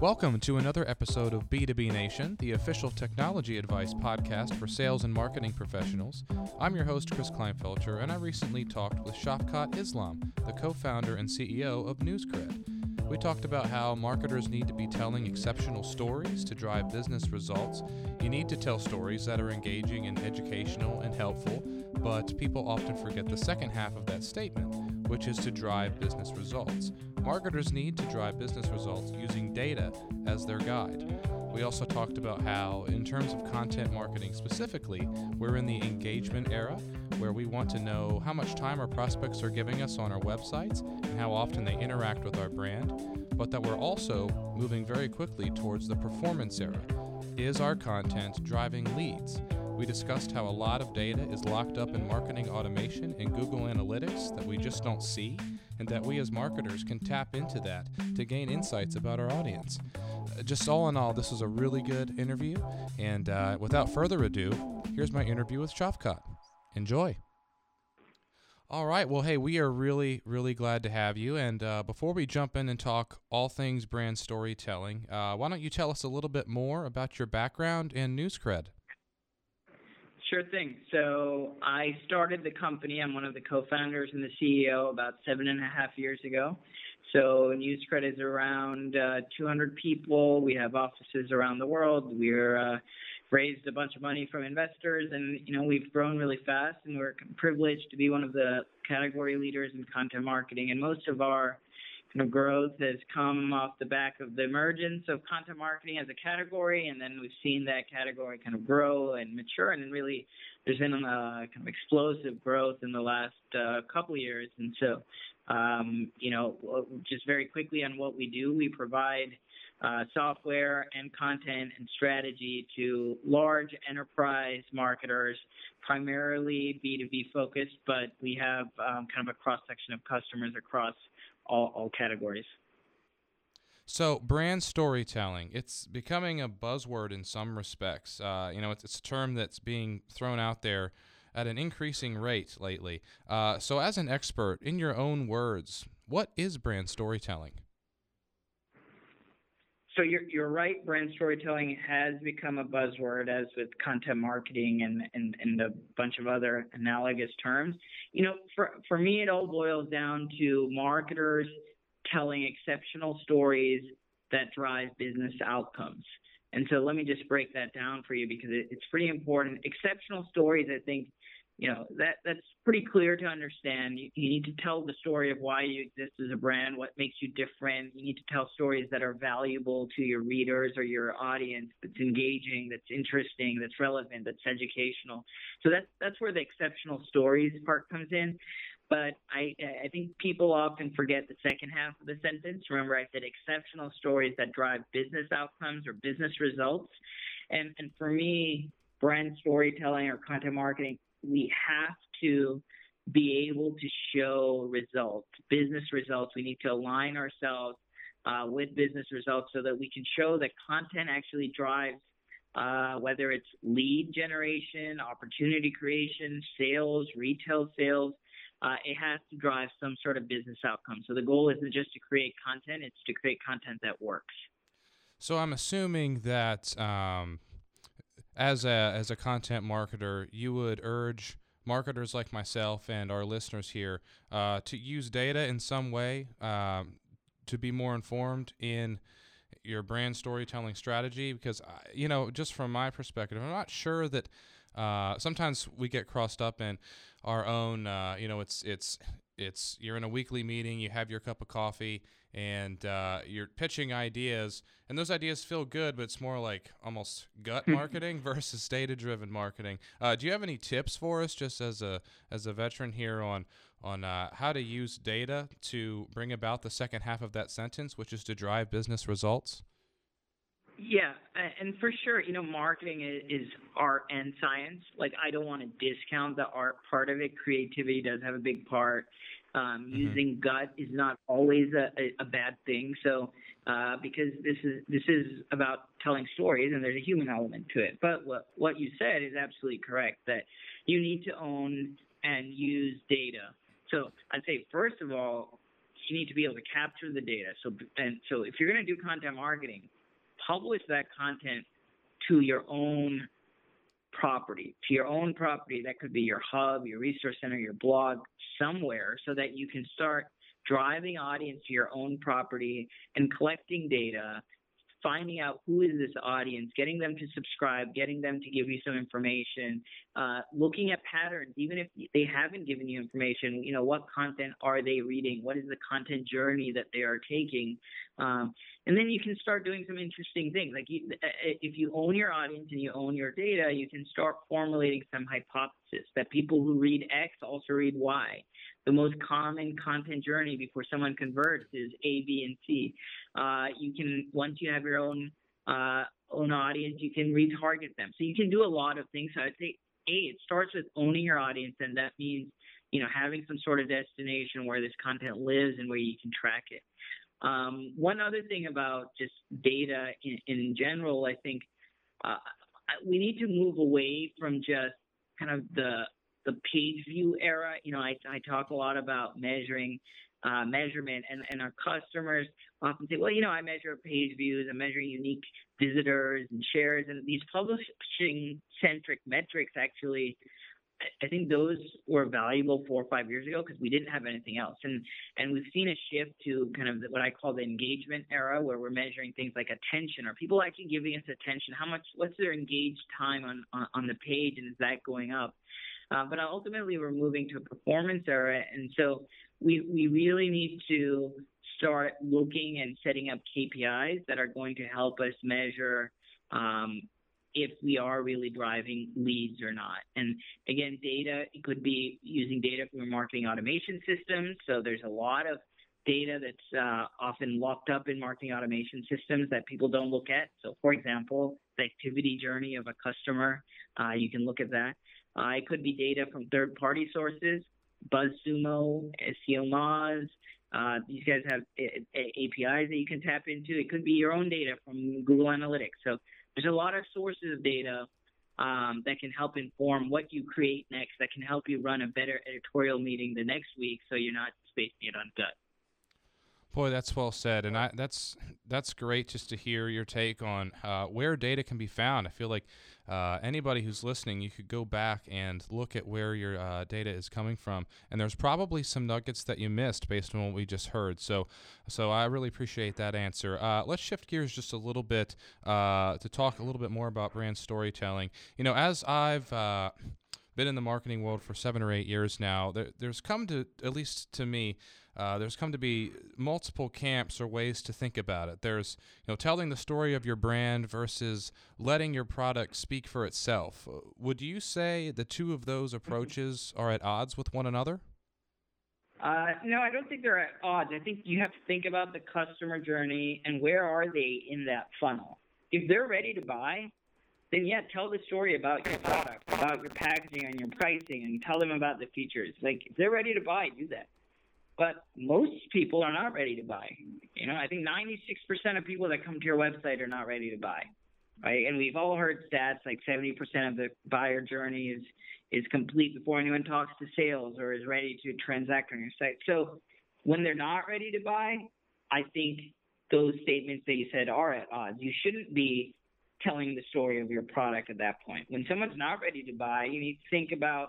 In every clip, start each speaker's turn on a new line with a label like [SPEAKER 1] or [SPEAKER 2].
[SPEAKER 1] Welcome to another episode of B2B Nation, the official technology advice podcast for sales and marketing professionals. I'm your host, Chris Kleinfelcher, and I recently talked with Shafkat Islam, the co founder and CEO of NewsCred. We talked about how marketers need to be telling exceptional stories to drive business results. You need to tell stories that are engaging and educational and helpful, but people often forget the second half of that statement, which is to drive business results. Marketers need to drive business results using data as their guide. We also talked about how, in terms of content marketing specifically, we're in the engagement era where we want to know how much time our prospects are giving us on our websites and how often they interact with our brand, but that we're also moving very quickly towards the performance era. Is our content driving leads? We discussed how a lot of data is locked up in marketing automation and Google Analytics that we just don't see and that we as marketers can tap into that to gain insights about our audience. Uh, just all in all, this was a really good interview. And uh, without further ado, here's my interview with Shafkat. Enjoy. All right. Well, hey, we are really, really glad to have you. And uh, before we jump in and talk all things brand storytelling, uh, why don't you tell us a little bit more about your background and NewsCred?
[SPEAKER 2] Sure thing. So I started the company. I'm one of the co-founders and the CEO about seven and a half years ago. So NewsCred is around uh, 200 people. We have offices around the world. We're uh, raised a bunch of money from investors, and you know we've grown really fast. And we're privileged to be one of the category leaders in content marketing. And most of our kind of growth has come off the back of the emergence of content marketing as a category, and then we've seen that category kind of grow and mature, and really there's been a kind of explosive growth in the last uh, couple years. And so, um, you know, just very quickly on what we do, we provide uh, software and content and strategy to large enterprise marketers, primarily B2B focused, but we have um, kind of a cross section of customers across all, all categories.
[SPEAKER 1] So, brand storytelling, it's becoming a buzzword in some respects. Uh, you know, it's, it's, a term that's being thrown out there at an increasing rate lately. Uh, so, as an expert, in your own words, what is brand storytelling?
[SPEAKER 2] So you're you're right. Brand storytelling has become a buzzword, as with content marketing and, and and a bunch of other analogous terms. You know, for for me, it all boils down to marketers telling exceptional stories that drive business outcomes. And so let me just break that down for you because it, it's pretty important. Exceptional stories, I think, you know that that's pretty clear to understand. You, you, need to tell the story of why you exist as a brand, what makes you different. You need to tell stories that are valuable to your readers or your audience, that's engaging, that's interesting, that's relevant, that's educational. So that's that's where the exceptional stories part comes in. But I I think people often forget the second half of the sentence. Remember, I said exceptional stories that drive business outcomes or business results. And and for me, brand storytelling or content marketing we have to be able to show results, business results. We need to align ourselves uh, with business results so that we can show that content actually drives, uh, whether it's lead generation, opportunity creation, sales, retail sales. Uh, it has to drive some sort of business outcome. So the goal isn't just to create content; it's to create content that works.
[SPEAKER 1] So I'm assuming that um, as a as a content marketer, you would urge marketers like myself and our listeners here uh, to use data in some way um, to be more informed in your brand storytelling strategy. Because you know just from my perspective i'm not sure that uh, sometimes we get crossed up in our own uh, you know it's it's it's you're in a weekly meeting you have your cup of coffee and uh, you're pitching ideas, and those ideas feel good, but it's more like almost gut marketing versus data-driven marketing. Uh, do you have any tips for us, just as a as a veteran here, on on uh, how to use data to bring about the second half of that sentence, which is to drive business results?
[SPEAKER 2] Yeah, and for sure, you know, marketing is art and science. Like, I don't want to discount the art part of it. Creativity does have a big part. Um, mm-hmm. Using gut is not always a, a, a bad thing. So, uh, because this is this is about telling stories, and there's a human element to it. But what what you said is absolutely correct. That you need to own and use data. So I'd say first of all, you need to be able to capture the data. So and so if you're going to do content marketing, publish that content to your own property, to your own property. That could be your hub, your resource center, your blog, somewhere, so that you can start driving audience to your own property and collecting data finding out who is this audience, getting them to subscribe, getting them to give you some information, uh, looking at patterns, even if they haven't given you information, you know, what content are they reading? What is the content journey that they are taking? Um, and then you can start doing some interesting things. Like you, uh, uh, if you own your audience and you own your data, you can start formulating some hypothesis that people who read X also read Y the most common content journey before someone converts is A, B, and C. Uh, you can once you have your own uh, own audience, you can retarget them. So you can do a lot of things. So I'd say A, it starts with owning your audience, and that means you know having some sort of destination where this content lives and where you can track it. Um, one other thing about just data in, in general, I think uh, we need to move away from just kind of the the page view era. You know, I, I talk a lot about measuring uh, measurement, and, and our customers often say, well, you know, I measure page views, I'm measuring unique visitors and shares, and these publishing centric metrics actually. I think those were valuable four or five years ago because we didn't have anything else, and and we've seen a shift to kind of what I call the engagement era, where we're measuring things like attention. Are people actually giving us attention? How much? What's their engaged time on on, on the page, and is that going up? Uh, but ultimately, we're moving to a performance era, and so we we really need to start looking and setting up KPIs that are going to help us measure um, if we are really driving leads or not. And again, data it could be using data from your marketing automation systems. So there's a lot of data that's uh, often locked up in marketing automation systems that people don't look at. So, for example, the activity journey of a customer, uh, you can look at that. Uh, it could be data from third party sources, BuzzSumo, SEO Moz. Uh, these guys have a- a- APIs that you can tap into. It could be your own data from Google Analytics. So there's a lot of sources of data um, that can help inform what you create next, that can help you run a better editorial meeting the next week so you're not spacing it on gut.
[SPEAKER 1] Boy, that's well said, and I, that's that's great just to hear your take on uh, where data can be found. I feel like uh, anybody who's listening, you could go back and look at where your uh, data is coming from, and there's probably some nuggets that you missed based on what we just heard. So, so I really appreciate that answer. Uh, let's shift gears just a little bit uh, to talk a little bit more about brand storytelling. You know, as I've uh, been in the marketing world for seven or eight years now, there, there's come to, at least to me, uh, there's come to be multiple camps or ways to think about it. There's, you know, telling the story of your brand versus letting your product speak for itself. Uh, would you say the two of those mm-hmm. approaches are at odds with one another?
[SPEAKER 2] Uh, no, I don't think they're at odds. I think you have to think about the customer journey and where are they in that funnel. If they're ready to buy, then yeah, tell the story about your product, about your packaging and your pricing, and tell them about the features. Like if they're ready to buy, do that. But most people are not ready to buy. You know, I think 96% of people that come to your website are not ready to buy. Right? And we've all heard stats like 70% of the buyer journey is is complete before anyone talks to sales or is ready to transact on your site. So when they're not ready to buy, I think those statements that you said are at odds. You shouldn't be telling the story of your product at that point. When someone's not ready to buy, you need to think about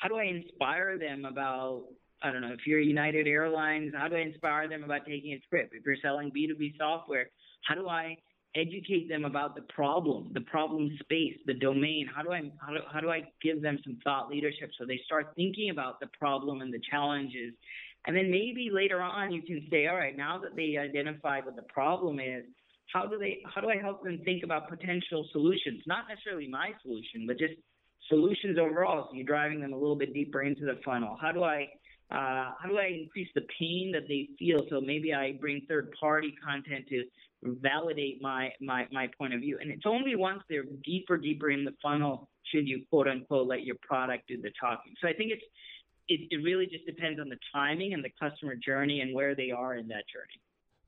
[SPEAKER 2] how do I inspire them about I don't know, if you're United Airlines, how do I inspire them about taking a trip? If you're selling B2B software, how do I educate them about the problem, the problem space, the domain? How do I how do, how do I give them some thought leadership so they start thinking about the problem and the challenges? And then maybe later on you can say, all right, now that they identified what the problem is, how do they how do I help them think about potential solutions? Not necessarily my solution, but just solutions overall. So you're driving them a little bit deeper into the funnel. How do I uh, how do I increase the pain that they feel? So maybe I bring third party content to validate my, my, my point of view. And it's only once they're deeper, deeper in the funnel should you quote unquote let your product do the talking. So I think it's, it, it really just depends on the timing and the customer journey and where they are in that journey.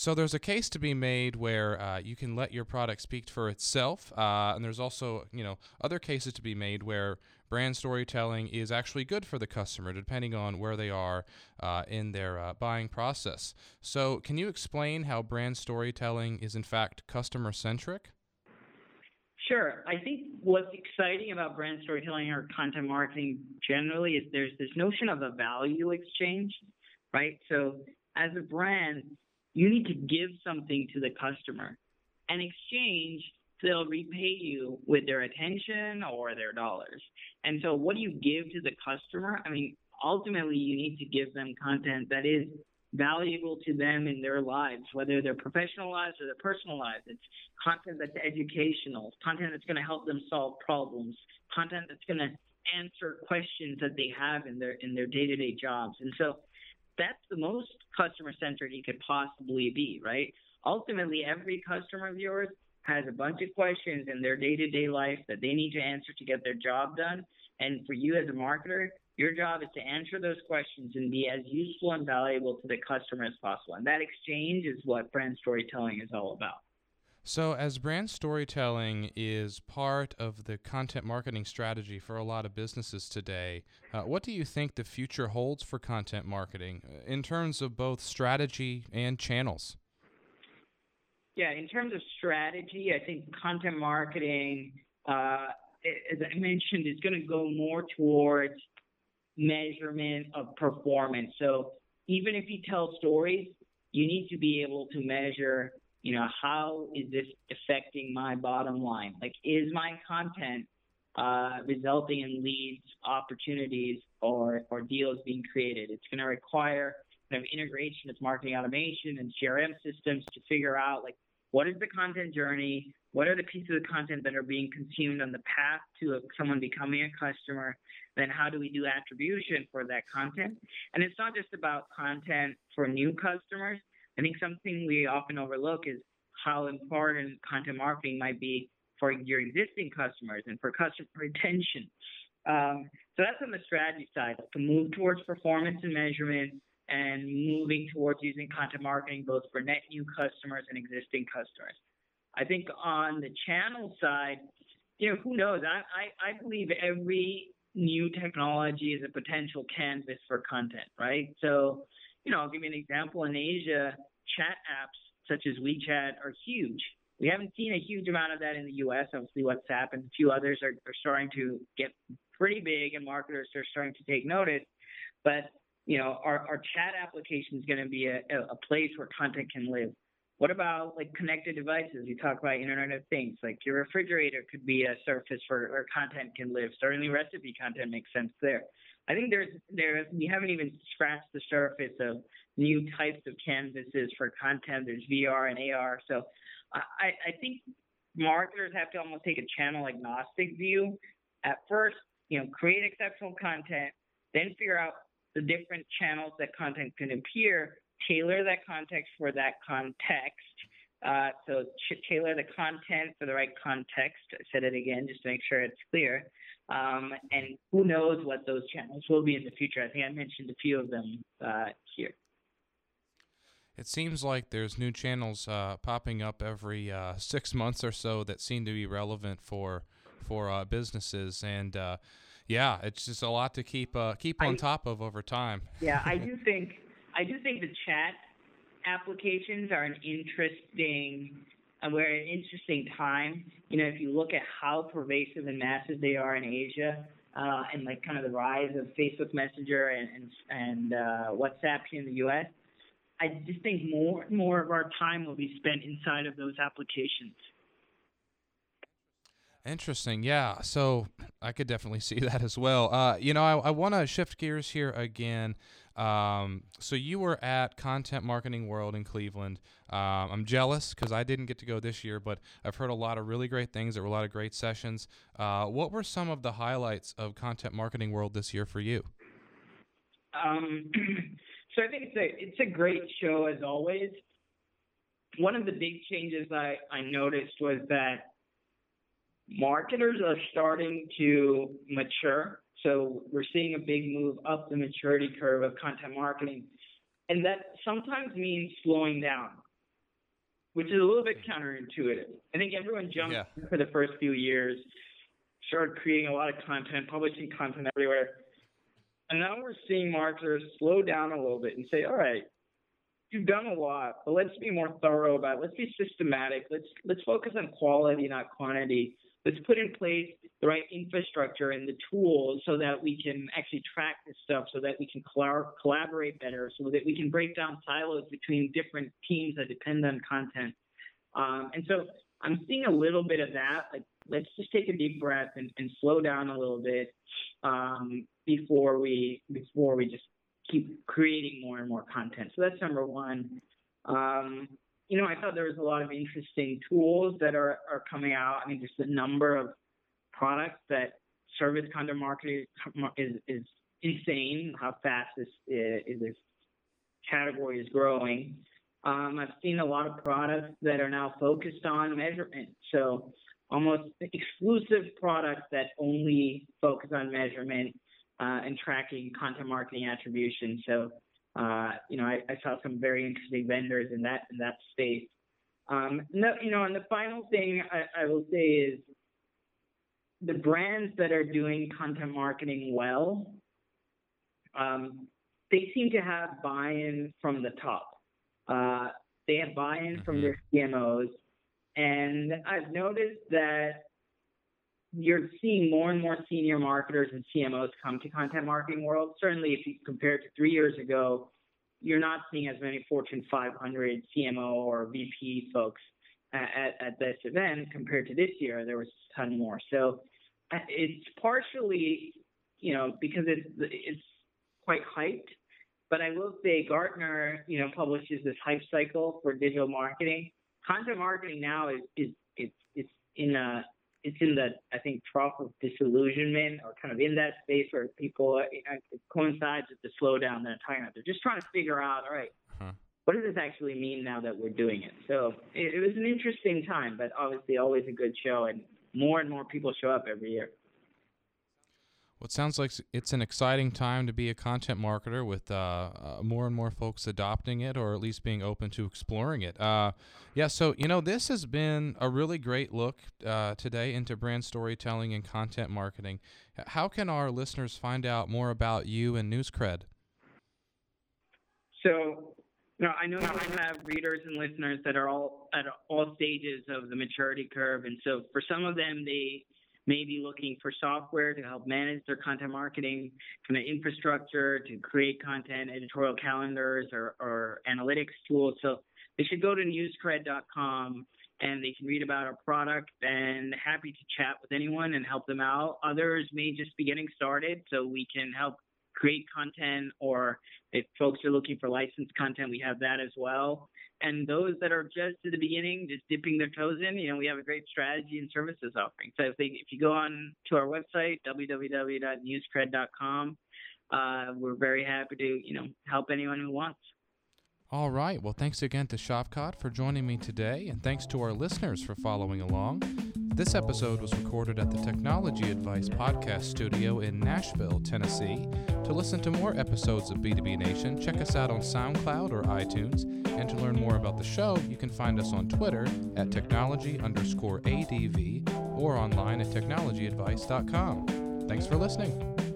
[SPEAKER 1] So there's a case to be made where uh, you can let your product speak for itself, uh, and there's also you know other cases to be made where brand storytelling is actually good for the customer, depending on where they are uh, in their uh, buying process. So can you explain how brand storytelling is in fact customer centric?
[SPEAKER 2] Sure. I think what's exciting about brand storytelling or content marketing generally is there's this notion of a value exchange, right? So as a brand, you need to give something to the customer. and exchange, they'll repay you with their attention or their dollars. And so, what do you give to the customer? I mean, ultimately, you need to give them content that is valuable to them in their lives, whether they're professional lives or their personal lives. It's content that's educational, content that's going to help them solve problems, content that's going to answer questions that they have in their in their day-to-day jobs. And so that's the most customer centered you could possibly be, right? Ultimately, every customer of yours has a bunch of questions in their day to day life that they need to answer to get their job done. And for you as a marketer, your job is to answer those questions and be as useful and valuable to the customer as possible. And that exchange is what brand storytelling is all about.
[SPEAKER 1] So, as brand storytelling is part of the content marketing strategy for a lot of businesses today, uh, what do you think the future holds for content marketing uh, in terms of both strategy and channels?
[SPEAKER 2] Yeah, in terms of strategy, I think content marketing, uh, as I mentioned, is going to go more towards measurement of performance. So, even if you tell stories, you need to be able to measure you know, how is this affecting my bottom line? Like, is my content uh, resulting in leads, opportunities, or or deals being created? It's going to require kind of integration with marketing automation and CRM systems to figure out like what is the content journey, what are the pieces of content that are being consumed on the path to a, someone becoming a customer, then how do we do attribution for that content? And it's not just about content for new customers I think something we often overlook is how important content marketing might be for your existing customers and for customer retention. Um, so that's on the strategy side to move towards performance and measurement and moving towards using content marketing both for net new customers and existing customers. I think on the channel side, you know, who knows? I, I, I believe every new technology is a potential canvas for content, right? So, you know, I'll give you an example. In Asia, chat apps such as WeChat are huge. We haven't seen a huge amount of that in the U.S. Obviously, WhatsApp and a few others are, are starting to get pretty big, and marketers are starting to take notice. But you know, our, our chat application is going to be a, a place where content can live. What about like connected devices? You talk about Internet of Things. Like your refrigerator could be a surface where, where content can live. Certainly, recipe content makes sense there. I think there's there we haven't even scratched the surface of new types of canvases for content. There's VR and AR. So I, I think marketers have to almost take a channel agnostic view. At first, you know, create exceptional content, then figure out the different channels that content can appear, tailor that context for that context. Uh, so tailor the content for the right context. I said it again just to make sure it's clear. Um, and who knows what those channels will be in the future. I think I mentioned a few of them uh, here.
[SPEAKER 1] It seems like there's new channels uh, popping up every uh, six months or so that seem to be relevant for for uh, businesses, and uh, yeah, it's just a lot to keep uh, keep on I, top of over time.
[SPEAKER 2] yeah, I do think I do think the chat applications are an interesting and we're at an interesting time. You know, if you look at how pervasive and massive they are in Asia, uh, and like kind of the rise of Facebook Messenger and and, and uh, WhatsApp here in the U.S., I just think more and more of our time will be spent inside of those applications.
[SPEAKER 1] Interesting. Yeah. So I could definitely see that as well. Uh, you know, I, I want to shift gears here again. Um, so you were at Content Marketing World in Cleveland. Um, I'm jealous because I didn't get to go this year, but I've heard a lot of really great things. There were a lot of great sessions. Uh, what were some of the highlights of Content Marketing World this year for you?
[SPEAKER 2] Um, so I think it's a it's a great show as always. One of the big changes I, I noticed was that marketers are starting to mature. So we're seeing a big move up the maturity curve of content marketing. And that sometimes means slowing down. which is a little bit counterintuitive. I think everyone jumped
[SPEAKER 1] Yeah.
[SPEAKER 2] for the first few years, started creating a lot of content, publishing content everywhere. And now we're seeing marketers slow down a little bit and say, all right, you've done a lot, but let's be more thorough about it. Let's be systematic. Let's let's focus on quality, not quantity. Let's put in place the right infrastructure and the tools so that we can actually track this stuff, so that we can collab- collaborate better, so that we can break down silos between different teams that depend on content. Um, and so I'm seeing a little bit of that. Like, let's just take a deep breath and, and slow down a little bit um, before we before we just keep creating more and more content. So that's number one. Um, you know, I thought there was a lot of interesting tools that are, are coming out. I mean, just the number of products that service content marketing is, is insane. How fast this is, this category is growing. Um, I've seen a lot of products that are now focused on measurement. So almost exclusive products that only focus on measurement uh, and tracking content marketing attribution. So uh, you know, I, I, saw some very interesting vendors in that in that space. Um, no, you know, and the final thing I, I, will say is the brands that are doing content marketing well, um, they seem to have buy-in from the top. Uh, they have buy-in mm-hmm. from their CMOs, and I've noticed that you're seeing more and more senior marketers and CMOs come to content marketing world. Certainly, if you compare it to three years ago, you're not seeing as many Fortune 500 CMO or VP folks at, at this event compared to this year. There was a ton more. So uh, it's partially, you know, because it's it's quite hyped. But I will say Gartner, you know, publishes this hype cycle for digital marketing. Content marketing now is is it's it's in a it's in the I think trough of disillusionment or kind of in that space where people you know, it coincides with the slowdown that I'm talking about. They're just trying to figure out, all right, uh-huh. what does this actually mean now that we're doing it? So it, it was an interesting time, but obviously always a good show, and more and more people show up every year.
[SPEAKER 1] Well, it sounds like it's an exciting time to be a content marketer with uh, uh, more and more folks adopting it or at least being open to exploring it. Uh, yeah, so, you know, this has been a really great look uh, today into brand storytelling and content marketing. How can our listeners find out more about you and NewsCred?
[SPEAKER 2] So, you know, I know you have readers and listeners that are all at all stages of the maturity curve. And so for some of them, they maybe looking for software to help manage their content marketing, kind of infrastructure to create content, editorial calendars, or, or analytics tools. So they should go to newscred.com and they can read about our product and happy to chat with anyone and help them out. Others may just be getting started, so we can help create content or if folks are looking for licensed content, we have that as well. And those that are just at the beginning, just dipping their toes in, you know, we have a great strategy and services offering. So if they, if you go on to our website, www.newscred.com, uh, we're very happy to, you know, help anyone who wants.
[SPEAKER 1] All right. Well, thanks again to Shafkat for joining me today, and thanks to our listeners for following along. This episode was recorded at the Technology Advice Podcast Studio in Nashville, Tennessee. To listen to more episodes of B2B Nation, check us out on SoundCloud or iTunes. And to learn more about the show, you can find us on Twitter at technology underscore ADV or online at technologyadvice.com. Thanks for listening.